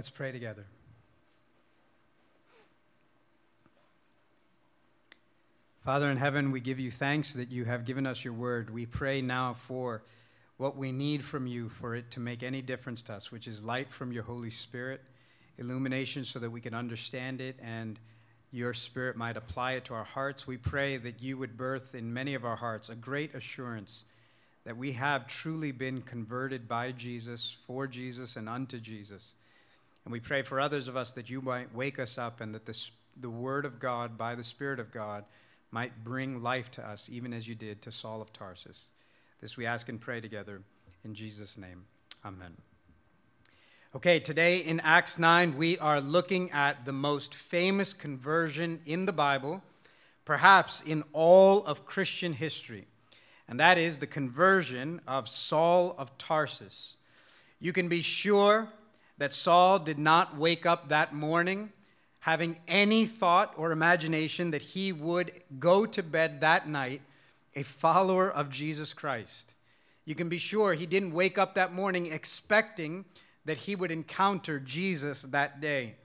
Let's pray together. Father in heaven, we give you thanks that you have given us your word. We pray now for what we need from you for it to make any difference to us, which is light from your Holy Spirit, illumination so that we can understand it and your Spirit might apply it to our hearts. We pray that you would birth in many of our hearts a great assurance that we have truly been converted by Jesus, for Jesus, and unto Jesus. And we pray for others of us that you might wake us up and that the, the Word of God, by the Spirit of God, might bring life to us, even as you did to Saul of Tarsus. This we ask and pray together in Jesus' name. Amen. Okay, today in Acts 9, we are looking at the most famous conversion in the Bible, perhaps in all of Christian history, and that is the conversion of Saul of Tarsus. You can be sure that Saul did not wake up that morning having any thought or imagination that he would go to bed that night a follower of Jesus Christ. You can be sure he didn't wake up that morning expecting that he would encounter Jesus that day.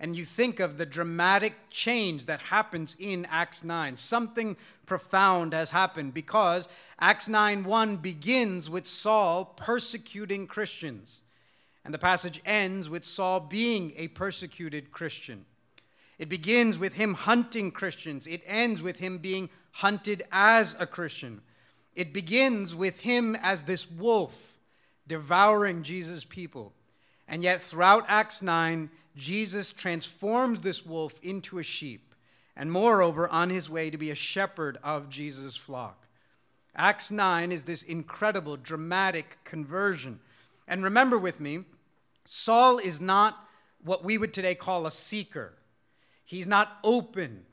And you think of the dramatic change that happens in Acts 9. Something profound has happened because Acts 9 1 begins with Saul persecuting Christians. And the passage ends with Saul being a persecuted Christian. It begins with him hunting Christians. It ends with him being hunted as a Christian. It begins with him as this wolf devouring Jesus' people. And yet, throughout Acts 9, Jesus transforms this wolf into a sheep, and moreover, on his way to be a shepherd of Jesus' flock. Acts 9 is this incredible, dramatic conversion. And remember with me, Saul is not what we would today call a seeker. He's not open.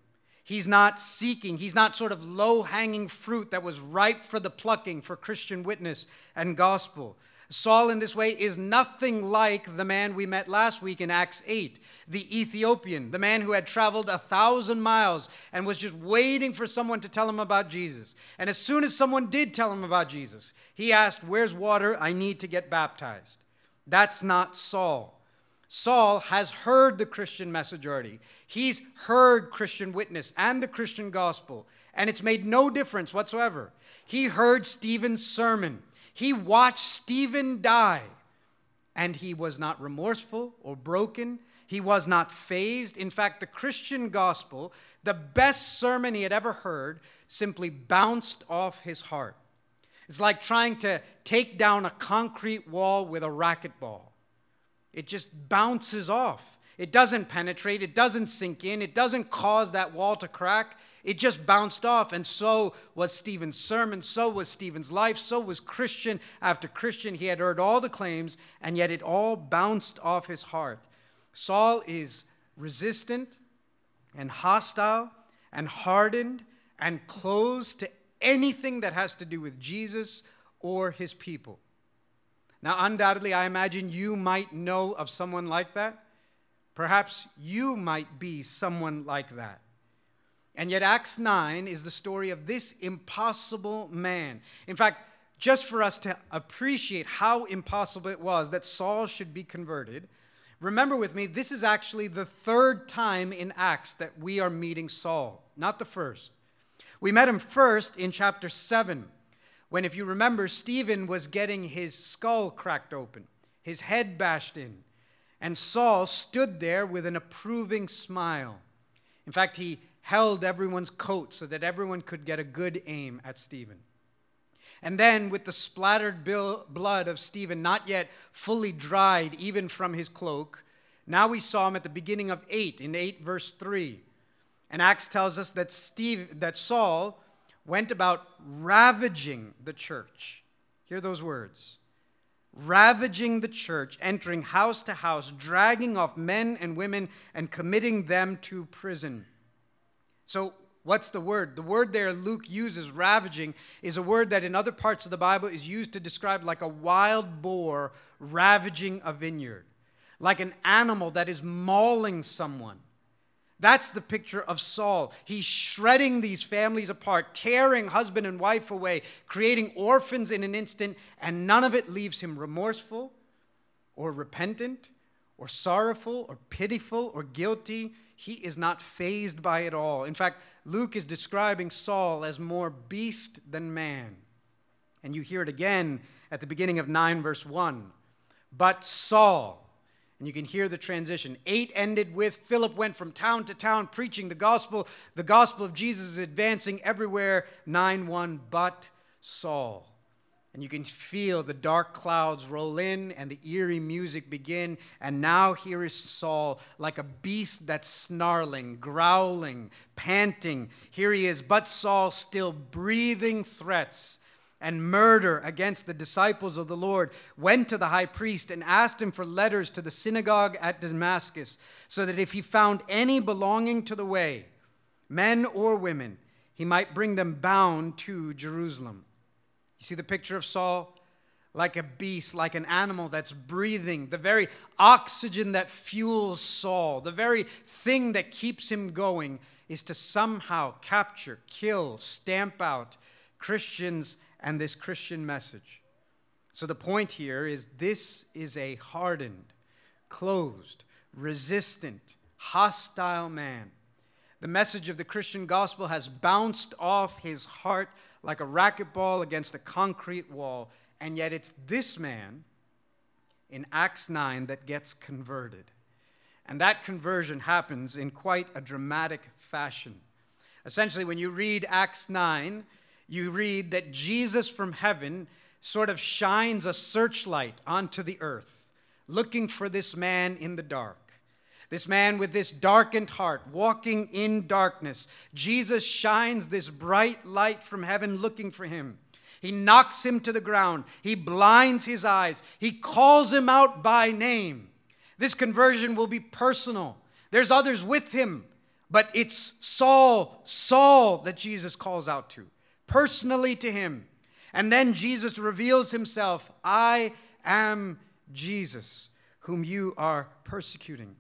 He's not seeking. He's not sort of low hanging fruit that was ripe for the plucking for Christian witness and gospel. Saul, in this way, is nothing like the man we met last week in Acts 8, the Ethiopian, the man who had traveled a thousand miles and was just waiting for someone to tell him about Jesus. And as soon as someone did tell him about Jesus, he asked, Where's water? I need to get baptized. That's not Saul. Saul has heard the Christian message already. He's heard Christian witness and the Christian gospel, and it's made no difference whatsoever. He heard Stephen's sermon. He watched Stephen die, and he was not remorseful or broken. He was not fazed. In fact, the Christian gospel, the best sermon he had ever heard, simply bounced off his heart. It's like trying to take down a concrete wall with a racquetball. It just bounces off. It doesn't penetrate, it doesn't sink in, it doesn't cause that wall to crack. It just bounced off. And so was Stephen's sermon, so was Stephen's life, so was Christian after Christian. He had heard all the claims, and yet it all bounced off his heart. Saul is resistant and hostile and hardened and closed to anything that has to do with Jesus or his people. Now, undoubtedly, I imagine you might know of someone like that. Perhaps you might be someone like that. And yet, Acts 9 is the story of this impossible man. In fact, just for us to appreciate how impossible it was that Saul should be converted, remember with me, this is actually the third time in Acts that we are meeting Saul, not the first. We met him first in chapter 7 when, if you remember, Stephen was getting his skull cracked open, his head bashed in, and Saul stood there with an approving smile. In fact, he held everyone's coat so that everyone could get a good aim at Stephen. And then, with the splattered blood of Stephen not yet fully dried, even from his cloak, now we saw him at the beginning of 8, in 8 verse 3. And Acts tells us that, Steve, that Saul went about ravaging the church. Hear those words ravaging the church, entering house to house, dragging off men and women, and committing them to prison. So, what's the word? The word there Luke uses, ravaging, is a word that in other parts of the Bible is used to describe like a wild boar ravaging a vineyard, like an animal that is mauling someone. That's the picture of Saul. He's shredding these families apart, tearing husband and wife away, creating orphans in an instant, and none of it leaves him remorseful or repentant or sorrowful or pitiful or guilty. He is not fazed by it all. In fact, Luke is describing Saul as more beast than man. And you hear it again at the beginning of 9, verse 1. But Saul, and you can hear the transition. 8 ended with Philip went from town to town preaching the gospel. The gospel of Jesus is advancing everywhere. 9 1, but Saul. And you can feel the dark clouds roll in and the eerie music begin. And now here is Saul, like a beast that's snarling, growling, panting. Here he is, but Saul still breathing threats and murder against the disciples of the Lord, went to the high priest and asked him for letters to the synagogue at Damascus, so that if he found any belonging to the way, men or women, he might bring them bound to Jerusalem. You see the picture of Saul? Like a beast, like an animal that's breathing, the very oxygen that fuels Saul, the very thing that keeps him going is to somehow capture, kill, stamp out Christians and this Christian message. So the point here is this is a hardened, closed, resistant, hostile man. The message of the Christian gospel has bounced off his heart like a racquetball against a concrete wall, and yet it's this man in Acts 9 that gets converted. And that conversion happens in quite a dramatic fashion. Essentially, when you read Acts 9, you read that Jesus from heaven sort of shines a searchlight onto the earth, looking for this man in the dark. This man with this darkened heart, walking in darkness. Jesus shines this bright light from heaven looking for him. He knocks him to the ground. He blinds his eyes. He calls him out by name. This conversion will be personal. There's others with him, but it's Saul, Saul that Jesus calls out to personally to him. And then Jesus reveals himself I am Jesus, whom you are persecuting.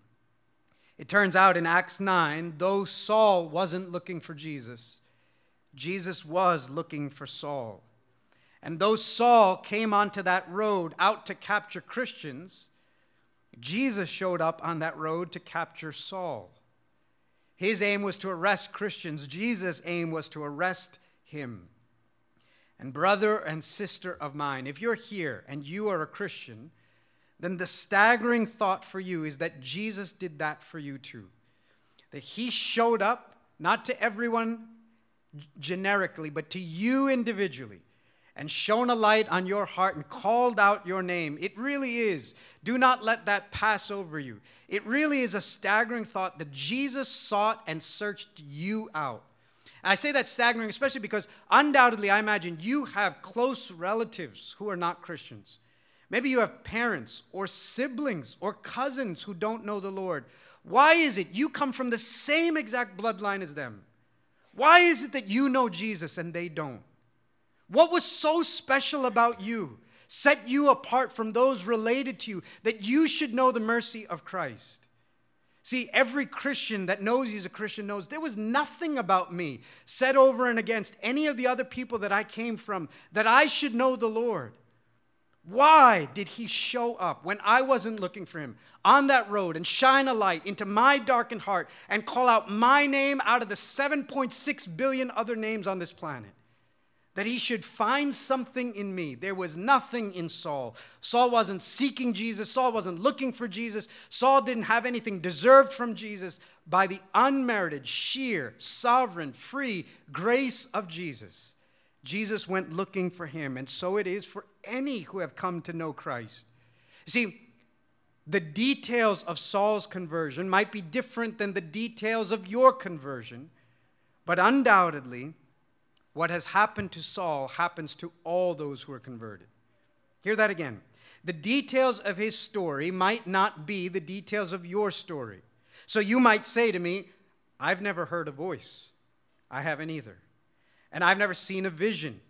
It turns out in Acts 9, though Saul wasn't looking for Jesus, Jesus was looking for Saul. And though Saul came onto that road out to capture Christians, Jesus showed up on that road to capture Saul. His aim was to arrest Christians, Jesus' aim was to arrest him. And, brother and sister of mine, if you're here and you are a Christian, then the staggering thought for you is that Jesus did that for you too. That he showed up, not to everyone generically, but to you individually, and shone a light on your heart and called out your name. It really is. Do not let that pass over you. It really is a staggering thought that Jesus sought and searched you out I say that staggering, especially because undoubtedly, I imagine you have close relatives who are not Christians. Maybe you have parents or siblings or cousins who don't know the Lord. Why is it you come from the same exact bloodline as them? Why is it that you know Jesus and they don't? What was so special about you, set you apart from those related to you, that you should know the mercy of Christ? See, every Christian that knows he's a Christian knows there was nothing about me set over and against any of the other people that I came from that I should know the Lord. Why did he show up when I wasn't looking for him on that road and shine a light into my darkened heart and call out my name out of the 7.6 billion other names on this planet? That he should find something in me. There was nothing in Saul. Saul wasn't seeking Jesus, Saul wasn't looking for Jesus, Saul didn't have anything deserved from Jesus. By the unmerited, sheer, sovereign, free grace of Jesus, Jesus went looking for him. And so it is for any who have come to know Christ. See, the details of Saul's conversion might be different than the details of your conversion, but undoubtedly, what has happened to Saul happens to all those who are converted. Hear that again. The details of his story might not be the details of your story. So you might say to me, I've never heard a voice. I haven't either. And I've never seen a vision.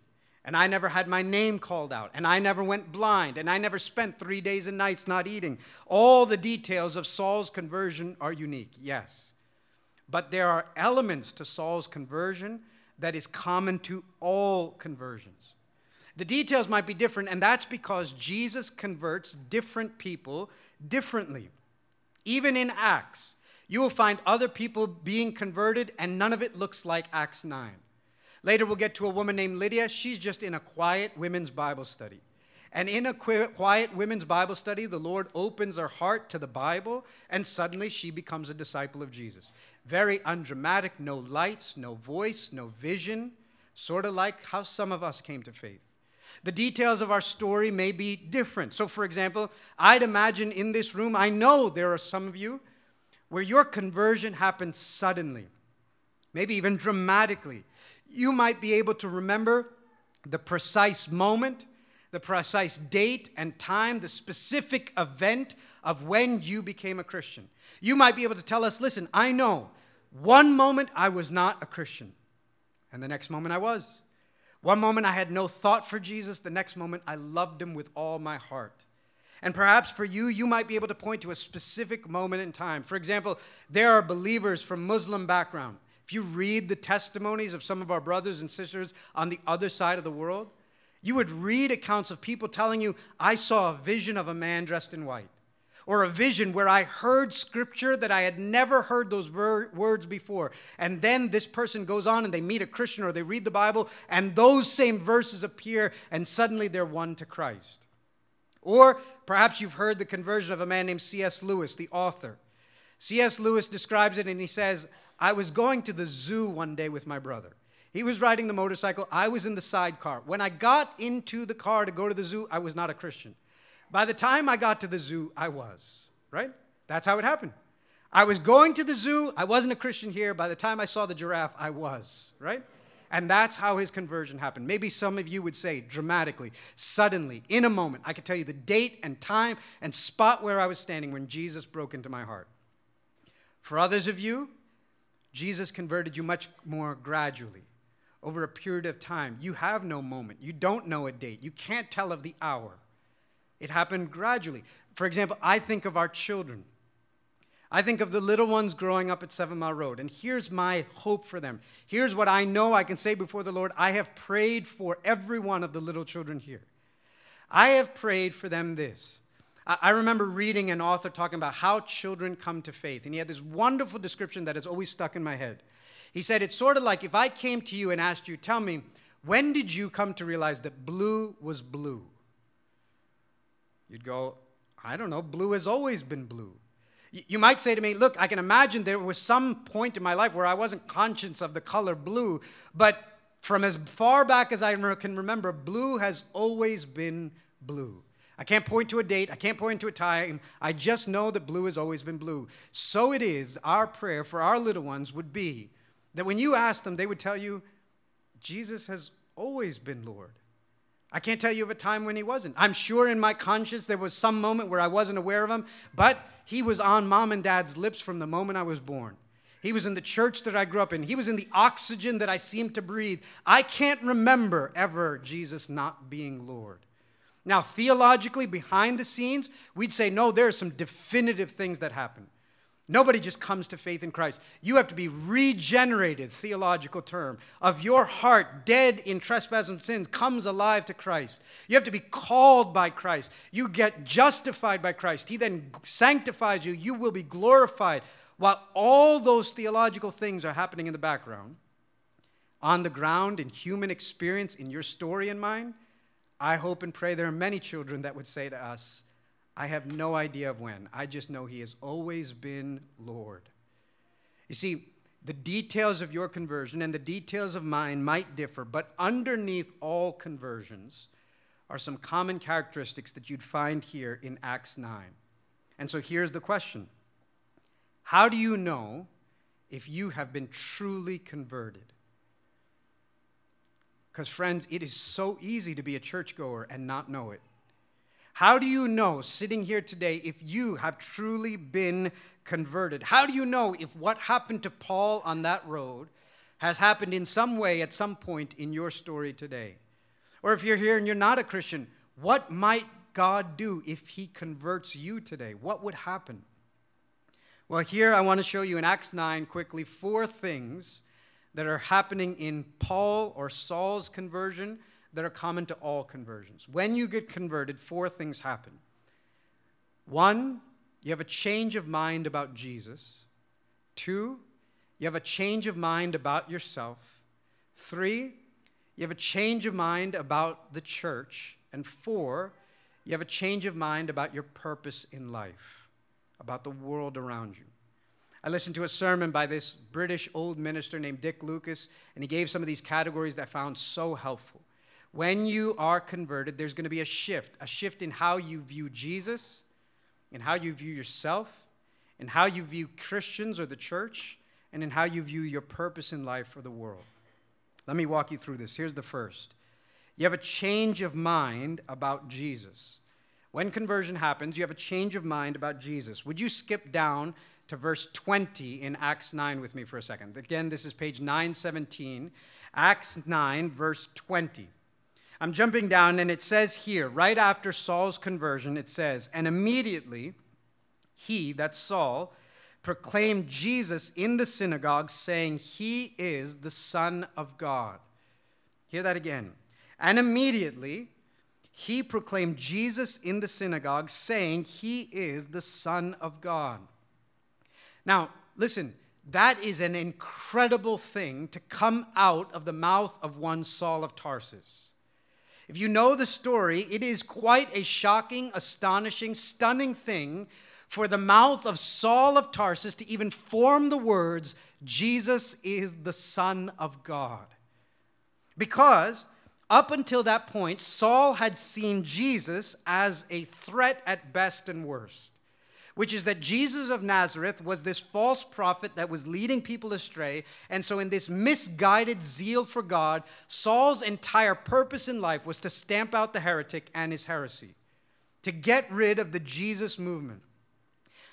And I never had my name called out. And I never went blind. And I never spent three days and nights not eating. All the details of Saul's conversion are unique, yes. But there are elements to Saul's conversion that is common to all conversions. The details might be different, and that's because Jesus converts different people differently. Even in Acts, you will find other people being converted, and none of it looks like Acts 9. Later, we'll get to a woman named Lydia. She's just in a quiet women's Bible study. And in a quiet women's Bible study, the Lord opens her heart to the Bible, and suddenly she becomes a disciple of Jesus. Very undramatic, no lights, no voice, no vision, sort of like how some of us came to faith. The details of our story may be different. So, for example, I'd imagine in this room, I know there are some of you where your conversion happened suddenly, maybe even dramatically. You might be able to remember the precise moment, the precise date and time, the specific event of when you became a Christian. You might be able to tell us listen, I know one moment I was not a Christian, and the next moment I was. One moment I had no thought for Jesus, the next moment I loved him with all my heart. And perhaps for you, you might be able to point to a specific moment in time. For example, there are believers from Muslim background. If you read the testimonies of some of our brothers and sisters on the other side of the world, you would read accounts of people telling you, I saw a vision of a man dressed in white or a vision where I heard scripture that I had never heard those ver- words before. And then this person goes on and they meet a Christian or they read the Bible, and those same verses appear, and suddenly they're won to Christ. Or perhaps you've heard the conversion of a man named C.S. Lewis, the author. C.S. Lewis describes it and he says, I was going to the zoo one day with my brother. He was riding the motorcycle, I was in the sidecar. When I got into the car to go to the zoo, I was not a Christian. By the time I got to the zoo, I was, right? That's how it happened. I was going to the zoo. I wasn't a Christian here. By the time I saw the giraffe, I was, right? And that's how his conversion happened. Maybe some of you would say dramatically, suddenly, in a moment. I could tell you the date and time and spot where I was standing when Jesus broke into my heart. For others of you, Jesus converted you much more gradually over a period of time. You have no moment. You don't know a date. You can't tell of the hour. It happened gradually. For example, I think of our children. I think of the little ones growing up at Seven Mile Road, and here's my hope for them. Here's what I know I can say before the Lord I have prayed for every one of the little children here. I have prayed for them this. I remember reading an author talking about how children come to faith, and he had this wonderful description that has always stuck in my head. He said, It's sort of like if I came to you and asked you, Tell me, when did you come to realize that blue was blue? You'd go, I don't know, blue has always been blue. You might say to me, Look, I can imagine there was some point in my life where I wasn't conscious of the color blue, but from as far back as I can remember, blue has always been blue. I can't point to a date, I can't point to a time. I just know that blue has always been blue. So it is, our prayer for our little ones would be that when you ask them, they would tell you, Jesus has always been Lord. I can't tell you of a time when he wasn't. I'm sure in my conscience there was some moment where I wasn't aware of him, but he was on mom and dad's lips from the moment I was born. He was in the church that I grew up in. He was in the oxygen that I seemed to breathe. I can't remember ever Jesus not being Lord. Now, theologically, behind the scenes, we'd say, no, there are some definitive things that happen. Nobody just comes to faith in Christ. You have to be regenerated, theological term, of your heart, dead in trespass and sins, comes alive to Christ. You have to be called by Christ. You get justified by Christ. He then sanctifies you. You will be glorified. While all those theological things are happening in the background, on the ground, in human experience, in your story and mine, I hope and pray there are many children that would say to us, I have no idea of when. I just know He has always been Lord. You see, the details of your conversion and the details of mine might differ, but underneath all conversions are some common characteristics that you'd find here in Acts 9. And so here's the question How do you know if you have been truly converted? Because, friends, it is so easy to be a churchgoer and not know it. How do you know, sitting here today, if you have truly been converted? How do you know if what happened to Paul on that road has happened in some way at some point in your story today? Or if you're here and you're not a Christian, what might God do if He converts you today? What would happen? Well, here I want to show you in Acts 9 quickly four things that are happening in Paul or Saul's conversion that are common to all conversions. When you get converted, four things happen. One, you have a change of mind about Jesus. Two, you have a change of mind about yourself. Three, you have a change of mind about the church. And four, you have a change of mind about your purpose in life, about the world around you. I listened to a sermon by this British old minister named Dick Lucas, and he gave some of these categories that I found so helpful. When you are converted, there's going to be a shift, a shift in how you view Jesus, in how you view yourself, in how you view Christians or the church, and in how you view your purpose in life or the world. Let me walk you through this. Here's the first you have a change of mind about Jesus. When conversion happens, you have a change of mind about Jesus. Would you skip down to verse 20 in Acts 9 with me for a second? Again, this is page 917, Acts 9, verse 20. I'm jumping down, and it says here, right after Saul's conversion, it says, And immediately he, that's Saul, proclaimed Jesus in the synagogue, saying, He is the Son of God. Hear that again. And immediately he proclaimed Jesus in the synagogue, saying, He is the Son of God. Now, listen, that is an incredible thing to come out of the mouth of one Saul of Tarsus. If you know the story, it is quite a shocking, astonishing, stunning thing for the mouth of Saul of Tarsus to even form the words, Jesus is the Son of God. Because up until that point, Saul had seen Jesus as a threat at best and worst, which is that Jesus of Nazareth was this false prophet that was leading people astray. And so, in this misguided zeal for God, Saul's entire purpose in life was to stamp out the heretic and his heresy, to get rid of the Jesus movement.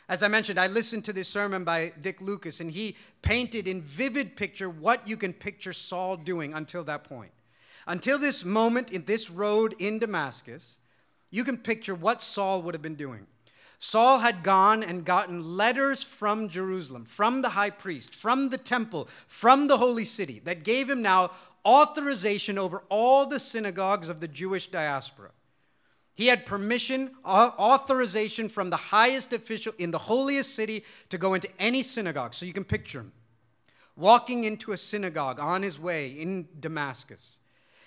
As I mentioned, I listened to this sermon by Dick Lucas, and he painted in vivid picture what you can picture Saul doing until that point. Until this moment in this road in Damascus, you can picture what Saul would have been doing. Saul had gone and gotten letters from Jerusalem, from the high priest, from the temple, from the holy city, that gave him now authorization over all the synagogues of the Jewish diaspora. He had permission, authorization from the highest official in the holiest city to go into any synagogue. So you can picture him walking into a synagogue on his way in Damascus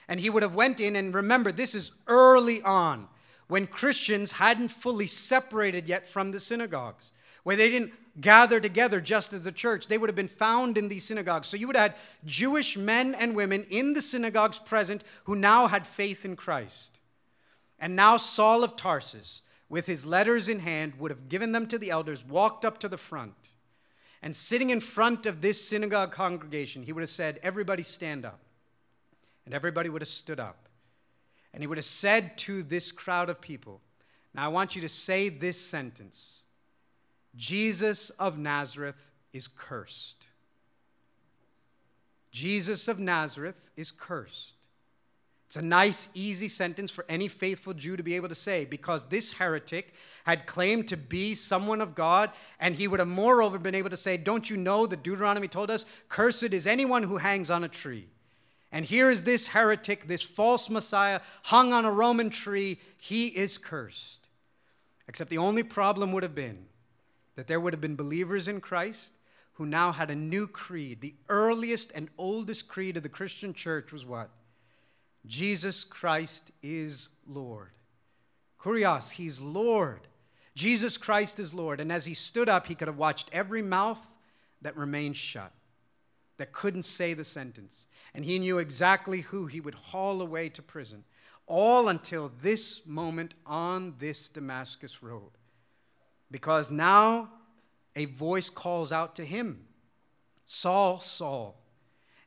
and he would have went in and remember this is early on when christians hadn't fully separated yet from the synagogues where they didn't gather together just as the church. They would have been found in these synagogues. So you would have had jewish men and women in the synagogues present who now had faith in christ. And now saul of tarsus with his letters in hand would have given them to the elders walked up to the front. And sitting in front of this synagogue congregation he would have said everybody stand up. And everybody would have stood up. And he would have said to this crowd of people, Now I want you to say this sentence Jesus of Nazareth is cursed. Jesus of Nazareth is cursed. It's a nice, easy sentence for any faithful Jew to be able to say because this heretic had claimed to be someone of God, and he would have moreover been able to say, Don't you know that Deuteronomy told us, Cursed is anyone who hangs on a tree? And here is this heretic, this false Messiah, hung on a Roman tree. He is cursed. Except the only problem would have been that there would have been believers in Christ who now had a new creed. The earliest and oldest creed of the Christian church was what? Jesus Christ is Lord. Kurios, he's Lord. Jesus Christ is Lord. And as he stood up, he could have watched every mouth that remained shut, that couldn't say the sentence and he knew exactly who he would haul away to prison, all until this moment on this Damascus road. Because now a voice calls out to him Saul, Saul.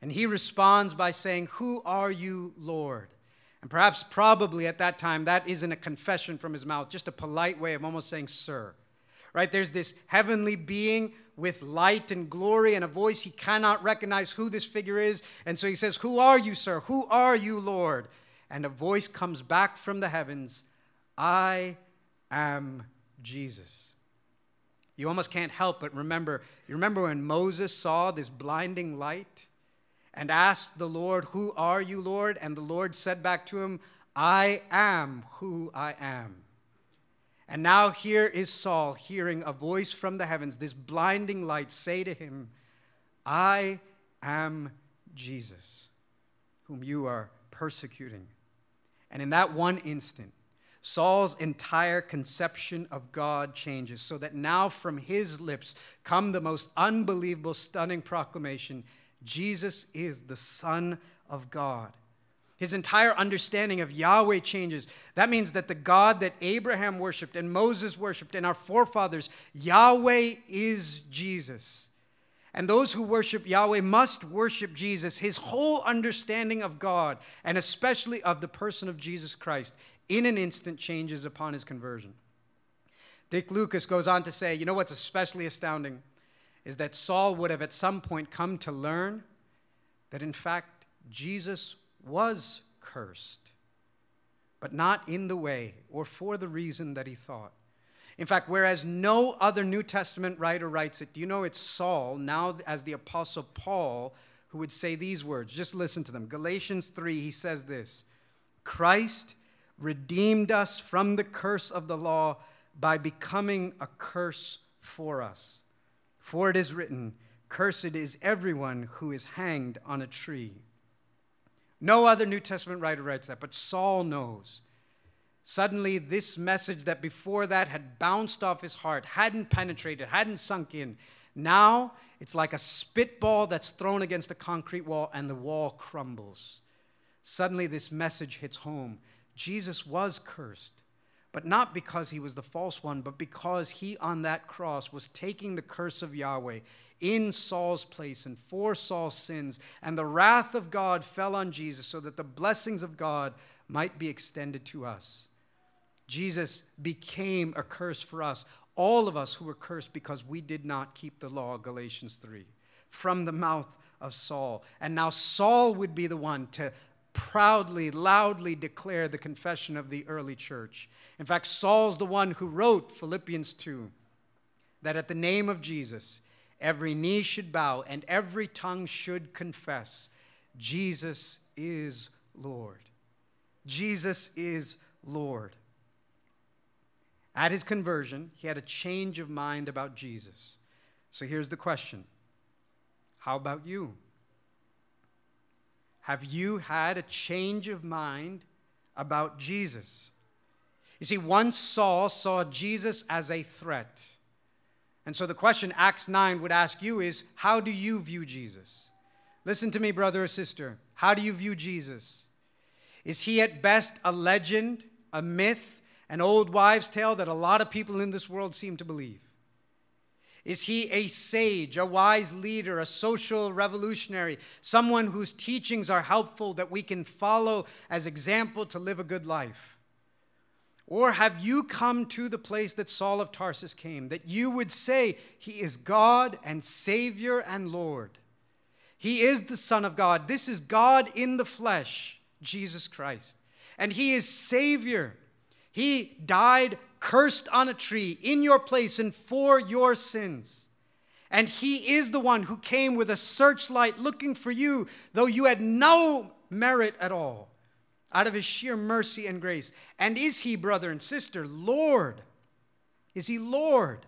And he responds by saying, Who are you, Lord? And perhaps, probably at that time, that isn't a confession from his mouth, just a polite way of almost saying, Sir. Right? There's this heavenly being with light and glory and a voice he cannot recognize who this figure is. And so he says, Who are you, sir? Who are you, Lord? And a voice comes back from the heavens I am Jesus. You almost can't help but remember. You remember when Moses saw this blinding light and asked the Lord, Who are you, Lord? And the Lord said back to him, I am who I am. And now here is Saul hearing a voice from the heavens, this blinding light, say to him, I am Jesus, whom you are persecuting. And in that one instant, Saul's entire conception of God changes so that now from his lips come the most unbelievable, stunning proclamation Jesus is the Son of God. His entire understanding of Yahweh changes. That means that the God that Abraham worshiped and Moses worshiped and our forefathers, Yahweh is Jesus. And those who worship Yahweh must worship Jesus. His whole understanding of God, and especially of the person of Jesus Christ, in an instant changes upon his conversion. Dick Lucas goes on to say, you know what's especially astounding is that Saul would have at some point come to learn that in fact Jesus was cursed, but not in the way or for the reason that he thought. In fact, whereas no other New Testament writer writes it, do you know it's Saul, now as the Apostle Paul, who would say these words? Just listen to them. Galatians 3, he says this Christ redeemed us from the curse of the law by becoming a curse for us. For it is written, Cursed is everyone who is hanged on a tree. No other New Testament writer writes that, but Saul knows. Suddenly, this message that before that had bounced off his heart, hadn't penetrated, hadn't sunk in, now it's like a spitball that's thrown against a concrete wall and the wall crumbles. Suddenly, this message hits home. Jesus was cursed, but not because he was the false one, but because he on that cross was taking the curse of Yahweh in Saul's place and for Saul's sins. And the wrath of God fell on Jesus so that the blessings of God might be extended to us. Jesus became a curse for us, all of us who were cursed because we did not keep the law, Galatians 3, from the mouth of Saul. And now Saul would be the one to proudly, loudly declare the confession of the early church. In fact, Saul's the one who wrote Philippians 2 that at the name of Jesus, every knee should bow and every tongue should confess Jesus is Lord. Jesus is Lord. At his conversion, he had a change of mind about Jesus. So here's the question How about you? Have you had a change of mind about Jesus? You see, once Saul saw Jesus as a threat. And so the question Acts 9 would ask you is how do you view Jesus? Listen to me, brother or sister. How do you view Jesus? Is he at best a legend, a myth, an old wives' tale that a lot of people in this world seem to believe? Is he a sage, a wise leader, a social revolutionary, someone whose teachings are helpful that we can follow as example to live a good life? Or have you come to the place that Saul of Tarsus came, that you would say, He is God and Savior and Lord? He is the Son of God. This is God in the flesh, Jesus Christ. And He is Savior. He died cursed on a tree in your place and for your sins. And he is the one who came with a searchlight looking for you, though you had no merit at all, out of his sheer mercy and grace. And is he, brother and sister, Lord? Is he Lord?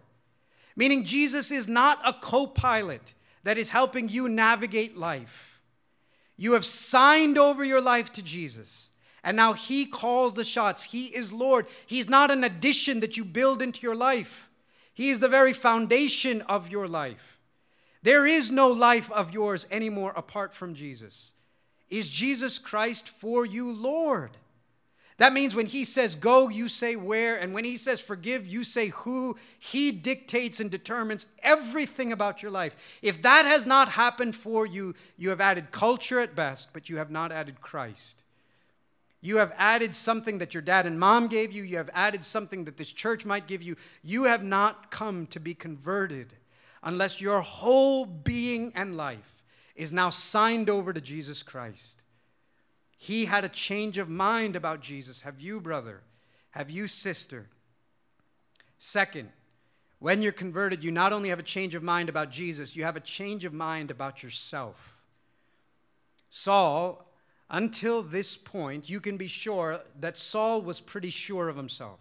Meaning, Jesus is not a co pilot that is helping you navigate life. You have signed over your life to Jesus. And now He calls the shots. He is Lord. He's not an addition that you build into your life, He is the very foundation of your life. There is no life of yours anymore apart from Jesus. Is Jesus Christ for you Lord? That means when he says go, you say where, and when he says forgive, you say who. He dictates and determines everything about your life. If that has not happened for you, you have added culture at best, but you have not added Christ. You have added something that your dad and mom gave you. You have added something that this church might give you. You have not come to be converted unless your whole being and life is now signed over to Jesus Christ. He had a change of mind about Jesus. Have you, brother? Have you, sister? Second, when you're converted, you not only have a change of mind about Jesus, you have a change of mind about yourself. Saul until this point, you can be sure that Saul was pretty sure of himself.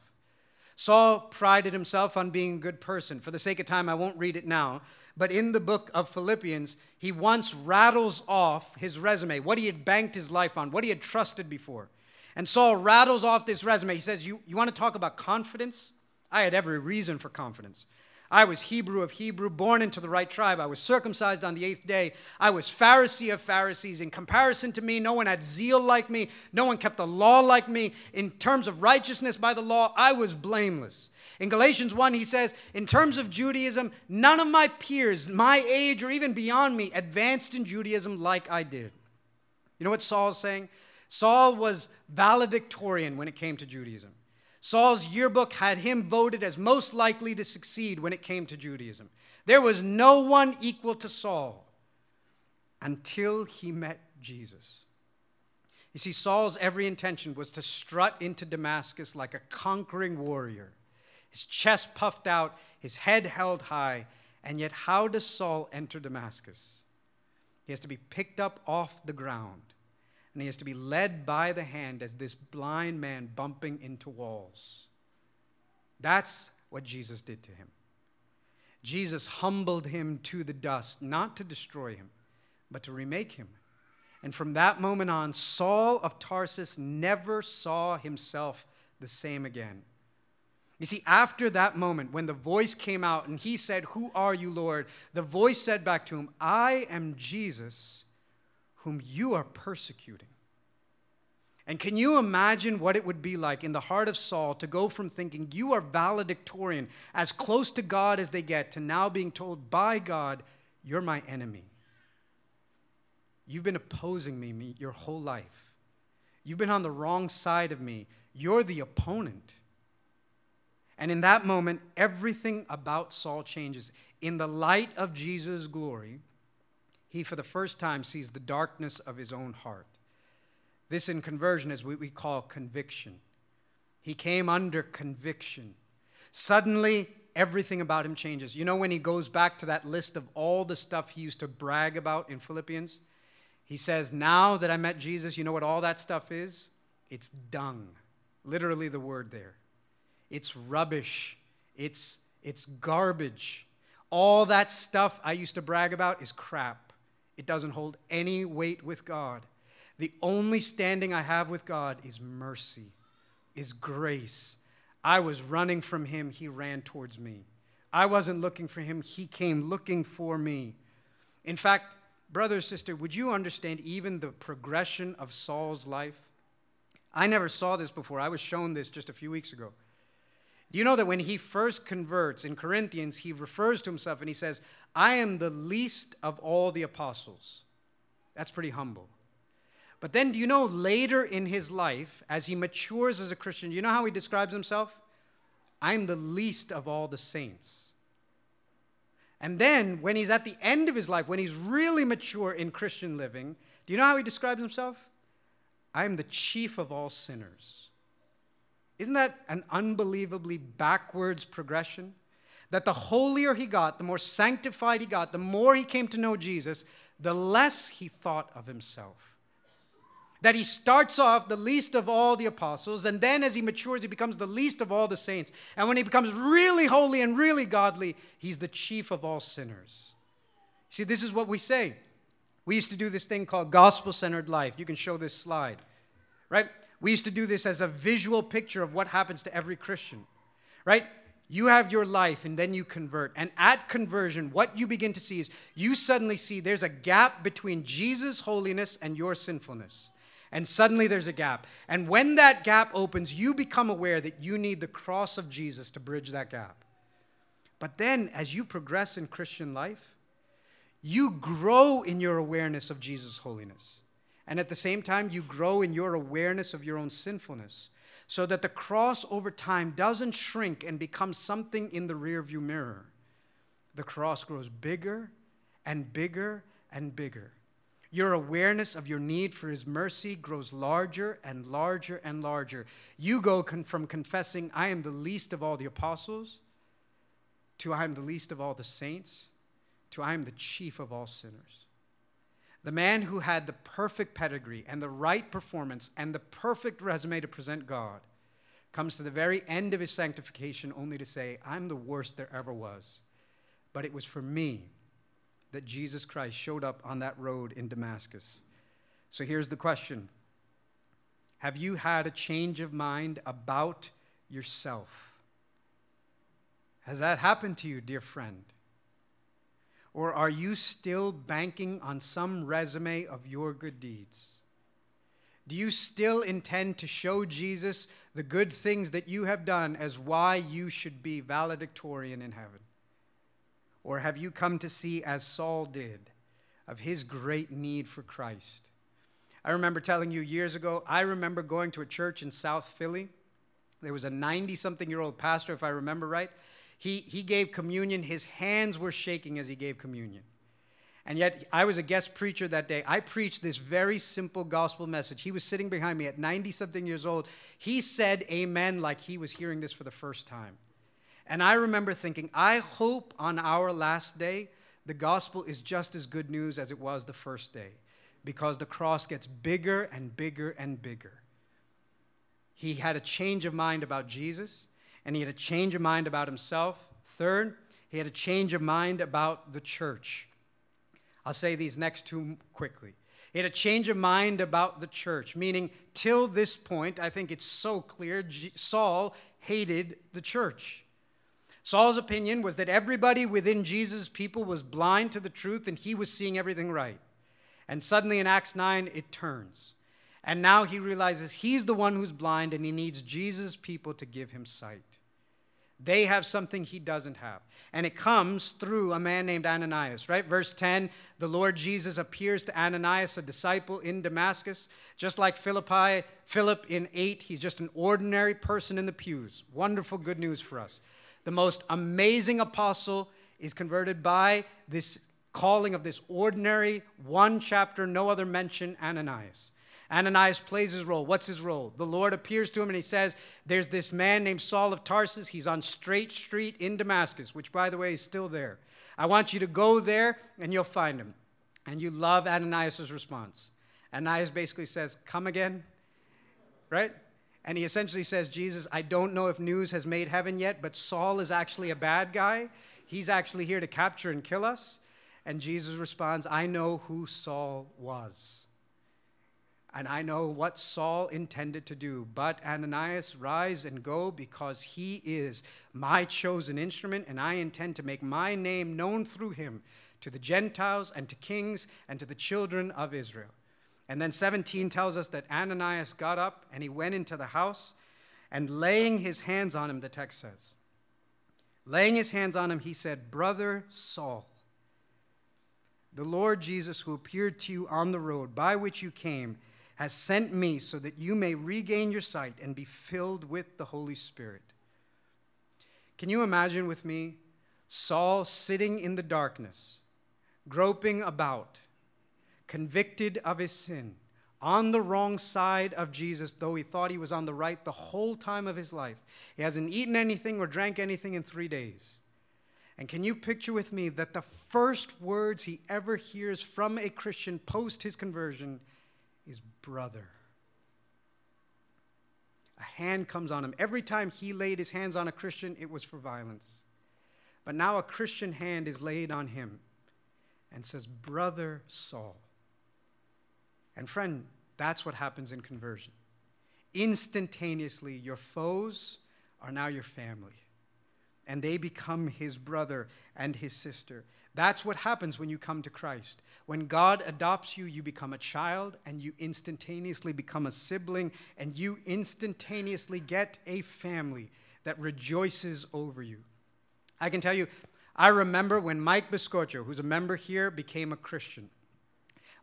Saul prided himself on being a good person. For the sake of time, I won't read it now. But in the book of Philippians, he once rattles off his resume, what he had banked his life on, what he had trusted before. And Saul rattles off this resume. He says, You, you want to talk about confidence? I had every reason for confidence. I was Hebrew of Hebrew, born into the right tribe. I was circumcised on the eighth day. I was Pharisee of Pharisees. In comparison to me, no one had zeal like me. No one kept the law like me. In terms of righteousness by the law, I was blameless. In Galatians 1, he says, In terms of Judaism, none of my peers, my age or even beyond me, advanced in Judaism like I did. You know what Saul is saying? Saul was valedictorian when it came to Judaism. Saul's yearbook had him voted as most likely to succeed when it came to Judaism. There was no one equal to Saul until he met Jesus. You see, Saul's every intention was to strut into Damascus like a conquering warrior, his chest puffed out, his head held high. And yet, how does Saul enter Damascus? He has to be picked up off the ground and he has to be led by the hand as this blind man bumping into walls. That's what Jesus did to him. Jesus humbled him to the dust, not to destroy him, but to remake him. And from that moment on, Saul of Tarsus never saw himself the same again. You see, after that moment, when the voice came out and he said, Who are you, Lord? The voice said back to him, I am Jesus whom you are persecuting. And can you imagine what it would be like in the heart of Saul to go from thinking you are valedictorian, as close to God as they get, to now being told by God, you're my enemy? You've been opposing me, your whole life. You've been on the wrong side of me. You're the opponent. And in that moment, everything about Saul changes. In the light of Jesus' glory, he for the first time sees the darkness of his own heart. This in conversion is what we call conviction. He came under conviction. Suddenly, everything about him changes. You know, when he goes back to that list of all the stuff he used to brag about in Philippians, he says, Now that I met Jesus, you know what all that stuff is? It's dung. Literally, the word there. It's rubbish. It's, it's garbage. All that stuff I used to brag about is crap. It doesn't hold any weight with God. The only standing I have with God is mercy, is grace. I was running from him, he ran towards me. I wasn't looking for him, he came looking for me. In fact, brother, sister, would you understand even the progression of Saul's life? I never saw this before. I was shown this just a few weeks ago. Do you know that when he first converts in Corinthians, he refers to himself and he says, I am the least of all the apostles. That's pretty humble. But then, do you know later in his life, as he matures as a Christian, you know how he describes himself? I'm the least of all the saints. And then, when he's at the end of his life, when he's really mature in Christian living, do you know how he describes himself? I'm the chief of all sinners. Isn't that an unbelievably backwards progression? That the holier he got, the more sanctified he got, the more he came to know Jesus, the less he thought of himself that he starts off the least of all the apostles, and then as he matures, he becomes the least of all the saints. And when he becomes really holy and really godly, he's the chief of all sinners. See, this is what we say. We used to do this thing called gospel centered life. You can show this slide, right? We used to do this as a visual picture of what happens to every Christian, right? You have your life and then you convert. And at conversion, what you begin to see is you suddenly see there's a gap between Jesus' holiness and your sinfulness. And suddenly there's a gap. And when that gap opens, you become aware that you need the cross of Jesus to bridge that gap. But then, as you progress in Christian life, you grow in your awareness of Jesus' holiness. And at the same time, you grow in your awareness of your own sinfulness. So that the cross over time doesn't shrink and become something in the rearview mirror. The cross grows bigger and bigger and bigger. Your awareness of your need for His mercy grows larger and larger and larger. You go con- from confessing, I am the least of all the apostles, to I am the least of all the saints, to I am the chief of all sinners. The man who had the perfect pedigree and the right performance and the perfect resume to present God comes to the very end of his sanctification only to say, I'm the worst there ever was. But it was for me that Jesus Christ showed up on that road in Damascus. So here's the question Have you had a change of mind about yourself? Has that happened to you, dear friend? Or are you still banking on some resume of your good deeds? Do you still intend to show Jesus the good things that you have done as why you should be valedictorian in heaven? Or have you come to see, as Saul did, of his great need for Christ? I remember telling you years ago, I remember going to a church in South Philly. There was a 90 something year old pastor, if I remember right. He, he gave communion, his hands were shaking as he gave communion. And yet, I was a guest preacher that day. I preached this very simple gospel message. He was sitting behind me at 90 something years old. He said amen like he was hearing this for the first time. And I remember thinking, I hope on our last day, the gospel is just as good news as it was the first day, because the cross gets bigger and bigger and bigger. He had a change of mind about Jesus, and he had a change of mind about himself. Third, he had a change of mind about the church. I'll say these next two quickly. He had a change of mind about the church, meaning, till this point, I think it's so clear, Saul hated the church. Saul's opinion was that everybody within Jesus' people was blind to the truth and he was seeing everything right. And suddenly in Acts 9, it turns. And now he realizes he's the one who's blind and he needs Jesus' people to give him sight. They have something he doesn't have. And it comes through a man named Ananias, right? Verse 10 the Lord Jesus appears to Ananias, a disciple in Damascus. Just like Philippi, Philip in 8, he's just an ordinary person in the pews. Wonderful good news for us. The most amazing apostle is converted by this calling of this ordinary, one chapter, no other mention, Ananias. Ananias plays his role. What's his role? The Lord appears to him and he says, There's this man named Saul of Tarsus. He's on Straight Street in Damascus, which, by the way, is still there. I want you to go there and you'll find him. And you love Ananias' response. Ananias basically says, Come again, right? And he essentially says, Jesus, I don't know if news has made heaven yet, but Saul is actually a bad guy. He's actually here to capture and kill us. And Jesus responds, I know who Saul was and I know what Saul intended to do. But Ananias, rise and go, because he is my chosen instrument, and I intend to make my name known through him to the Gentiles and to kings and to the children of Israel. And then 17 tells us that Ananias got up and he went into the house, and laying his hands on him, the text says, laying his hands on him, he said, Brother Saul, the Lord Jesus, who appeared to you on the road by which you came, has sent me so that you may regain your sight and be filled with the Holy Spirit. Can you imagine with me Saul sitting in the darkness, groping about, convicted of his sin, on the wrong side of Jesus, though he thought he was on the right the whole time of his life? He hasn't eaten anything or drank anything in three days. And can you picture with me that the first words he ever hears from a Christian post his conversion is brother. A hand comes on him. Every time he laid his hands on a Christian, it was for violence. But now a Christian hand is laid on him and says, Brother Saul. And friend, that's what happens in conversion. Instantaneously, your foes are now your family, and they become his brother and his sister. That's what happens when you come to Christ. When God adopts you, you become a child and you instantaneously become a sibling and you instantaneously get a family that rejoices over you. I can tell you, I remember when Mike Biscocho, who's a member here, became a Christian.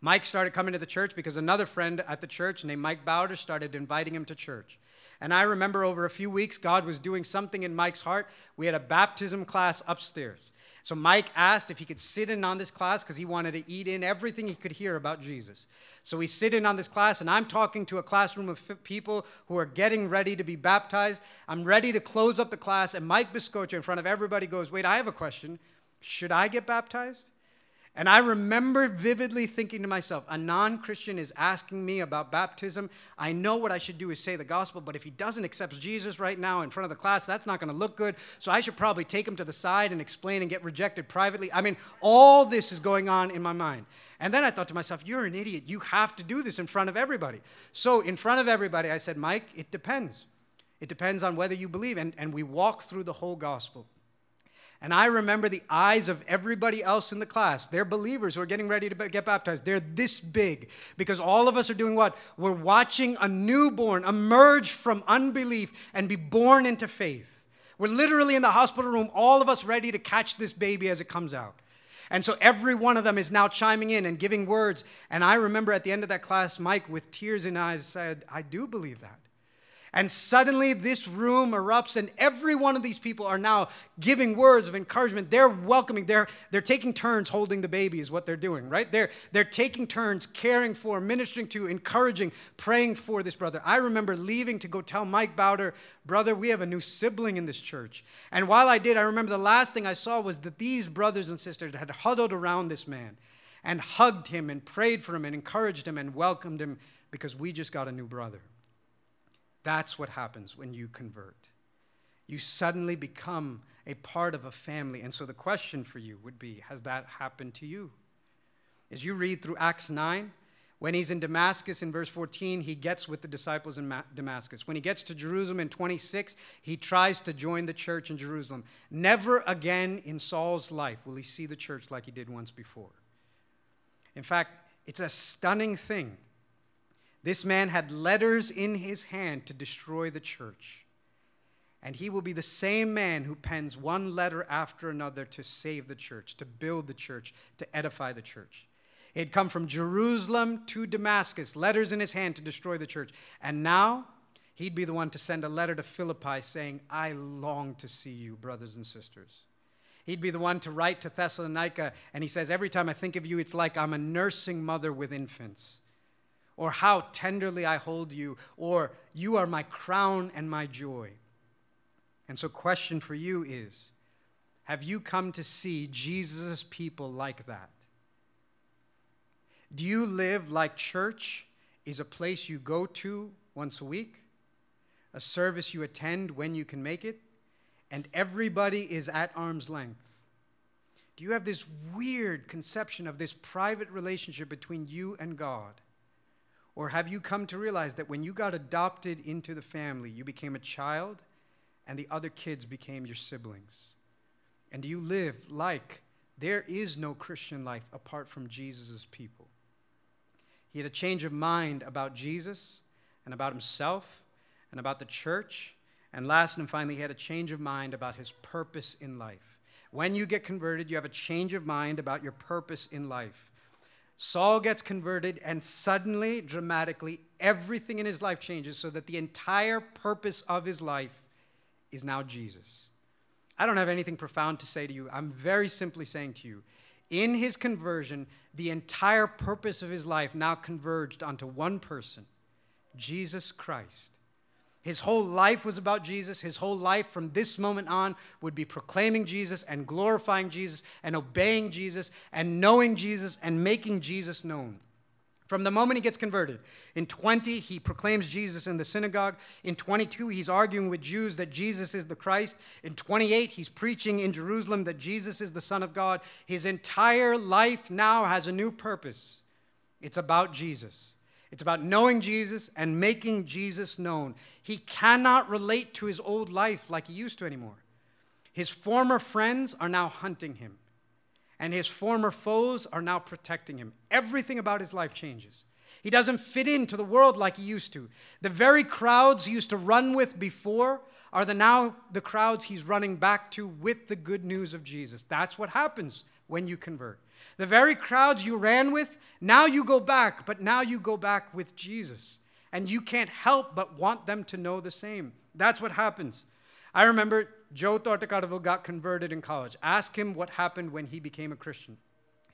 Mike started coming to the church because another friend at the church named Mike Bowder started inviting him to church. And I remember over a few weeks, God was doing something in Mike's heart. We had a baptism class upstairs. So Mike asked if he could sit in on this class because he wanted to eat in everything he could hear about Jesus. So we sit in on this class, and I'm talking to a classroom of people who are getting ready to be baptized. I'm ready to close up the class, and Mike Biscocho, in front of everybody, goes, Wait, I have a question. Should I get baptized? And I remember vividly thinking to myself, a non Christian is asking me about baptism. I know what I should do is say the gospel, but if he doesn't accept Jesus right now in front of the class, that's not going to look good. So I should probably take him to the side and explain and get rejected privately. I mean, all this is going on in my mind. And then I thought to myself, you're an idiot. You have to do this in front of everybody. So, in front of everybody, I said, Mike, it depends. It depends on whether you believe. And, and we walk through the whole gospel. And I remember the eyes of everybody else in the class. They're believers who are getting ready to get baptized. They're this big because all of us are doing what? We're watching a newborn emerge from unbelief and be born into faith. We're literally in the hospital room, all of us ready to catch this baby as it comes out. And so every one of them is now chiming in and giving words. And I remember at the end of that class, Mike, with tears in eyes, said, I do believe that. And suddenly this room erupts, and every one of these people are now giving words of encouragement. They're welcoming, they're, they're taking turns holding the baby, is what they're doing, right? They're, they're taking turns caring for, ministering to, encouraging, praying for this brother. I remember leaving to go tell Mike Bowder, brother, we have a new sibling in this church. And while I did, I remember the last thing I saw was that these brothers and sisters had huddled around this man and hugged him and prayed for him and encouraged him and welcomed him because we just got a new brother. That's what happens when you convert. You suddenly become a part of a family. And so the question for you would be Has that happened to you? As you read through Acts 9, when he's in Damascus in verse 14, he gets with the disciples in Damascus. When he gets to Jerusalem in 26, he tries to join the church in Jerusalem. Never again in Saul's life will he see the church like he did once before. In fact, it's a stunning thing this man had letters in his hand to destroy the church. And he will be the same man who pens one letter after another to save the church, to build the church, to edify the church. He had come from Jerusalem to Damascus, letters in his hand to destroy the church. And now he'd be the one to send a letter to Philippi saying, I long to see you, brothers and sisters. He'd be the one to write to Thessalonica, and he says, Every time I think of you, it's like I'm a nursing mother with infants or how tenderly I hold you, or you are my crown and my joy. And so, question for you is Have you come to see Jesus' people like that? Do you live like church is a place you go to once a week, a service you attend when you can make it, and everybody is at arm's length? Do you have this weird conception of this private relationship between you and God? Or have you come to realize that when you got adopted into the family, you became a child and the other kids became your siblings? And do you live like there is no Christian life apart from Jesus' people? He had a change of mind about Jesus and about himself and about the church. And last and finally, he had a change of mind about his purpose in life. When you get converted, you have a change of mind about your purpose in life. Saul gets converted, and suddenly, dramatically, everything in his life changes so that the entire purpose of his life is now Jesus. I don't have anything profound to say to you. I'm very simply saying to you, in his conversion, the entire purpose of his life now converged onto one person Jesus Christ. His whole life was about Jesus. His whole life from this moment on would be proclaiming Jesus and glorifying Jesus and obeying Jesus and knowing Jesus and making Jesus known. From the moment he gets converted, in 20, he proclaims Jesus in the synagogue. In 22, he's arguing with Jews that Jesus is the Christ. In 28, he's preaching in Jerusalem that Jesus is the Son of God. His entire life now has a new purpose it's about Jesus. It's about knowing Jesus and making Jesus known. He cannot relate to his old life like he used to anymore. His former friends are now hunting him, and his former foes are now protecting him. Everything about his life changes. He doesn't fit into the world like he used to. The very crowds he used to run with before are the now the crowds he's running back to with the good news of Jesus. That's what happens when you convert. The very crowds you ran with, now you go back, but now you go back with Jesus. And you can't help but want them to know the same. That's what happens. I remember Joe Tortocadaville got converted in college. Ask him what happened when he became a Christian.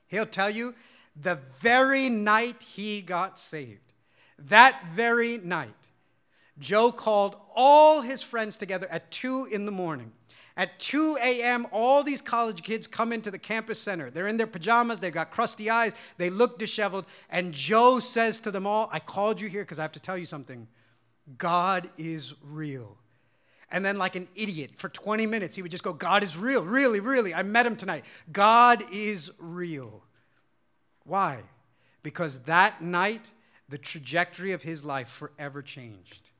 He'll tell you the very night he got saved, that very night, Joe called all his friends together at two in the morning At 2 a.m., all these college kids come into the campus center. They're in their pajamas, they've got crusty eyes, they look disheveled. And Joe says to them all, I called you here because I have to tell you something. God is real. And then, like an idiot, for 20 minutes, he would just go, God is real, really, really. I met him tonight. God is real. Why? Because that night, the trajectory of his life forever changed.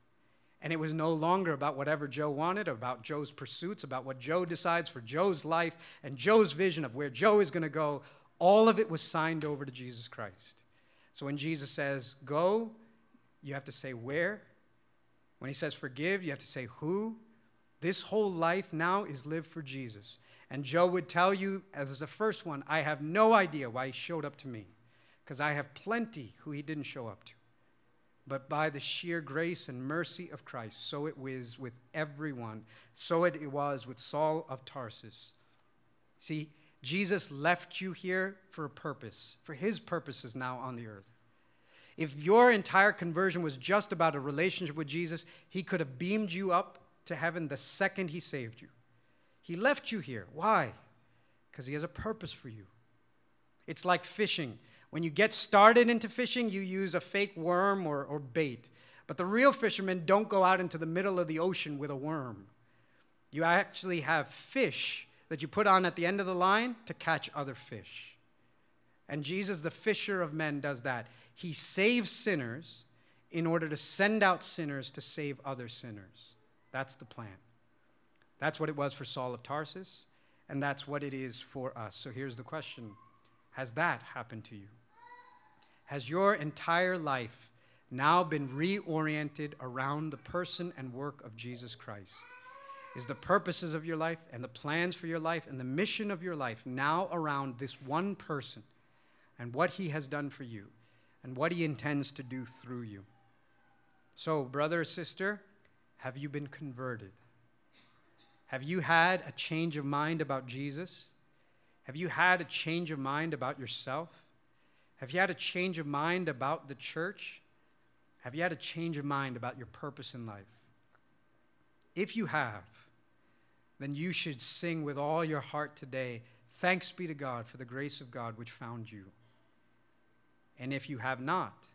And it was no longer about whatever Joe wanted, about Joe's pursuits, about what Joe decides for Joe's life and Joe's vision of where Joe is going to go. All of it was signed over to Jesus Christ. So when Jesus says, go, you have to say where. When he says forgive, you have to say who. This whole life now is lived for Jesus. And Joe would tell you, as the first one, I have no idea why he showed up to me, because I have plenty who he didn't show up to but by the sheer grace and mercy of Christ. So it was with everyone. So it was with Saul of Tarsus. See, Jesus left you here for a purpose, for his purposes now on the earth. If your entire conversion was just about a relationship with Jesus, he could have beamed you up to heaven the second he saved you. He left you here. Why? Because he has a purpose for you. It's like fishing. When you get started into fishing, you use a fake worm or, or bait. But the real fishermen don't go out into the middle of the ocean with a worm. You actually have fish that you put on at the end of the line to catch other fish. And Jesus, the fisher of men, does that. He saves sinners in order to send out sinners to save other sinners. That's the plan. That's what it was for Saul of Tarsus, and that's what it is for us. So here's the question Has that happened to you? Has your entire life now been reoriented around the person and work of Jesus Christ? Is the purposes of your life and the plans for your life and the mission of your life now around this one person and what he has done for you and what he intends to do through you? So, brother or sister, have you been converted? Have you had a change of mind about Jesus? Have you had a change of mind about yourself? Have you had a change of mind about the church? Have you had a change of mind about your purpose in life? If you have, then you should sing with all your heart today Thanks be to God for the grace of God which found you. And if you have not,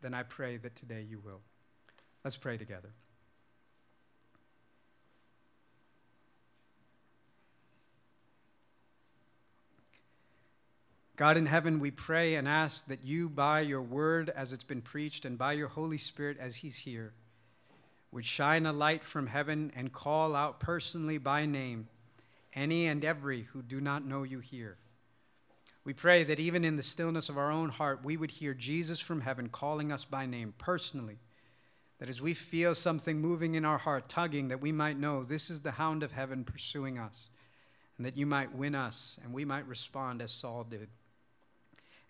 then I pray that today you will. Let's pray together. God in heaven, we pray and ask that you, by your word as it's been preached and by your Holy Spirit as he's here, would shine a light from heaven and call out personally by name any and every who do not know you here. We pray that even in the stillness of our own heart, we would hear Jesus from heaven calling us by name personally. That as we feel something moving in our heart, tugging, that we might know this is the hound of heaven pursuing us, and that you might win us and we might respond as Saul did.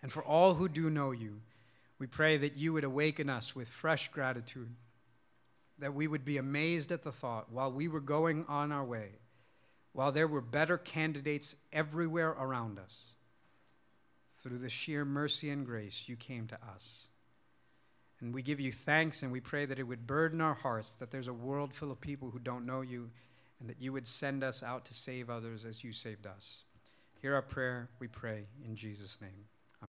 And for all who do know you, we pray that you would awaken us with fresh gratitude, that we would be amazed at the thought while we were going on our way, while there were better candidates everywhere around us, through the sheer mercy and grace, you came to us. And we give you thanks and we pray that it would burden our hearts that there's a world full of people who don't know you and that you would send us out to save others as you saved us. Hear our prayer, we pray, in Jesus' name.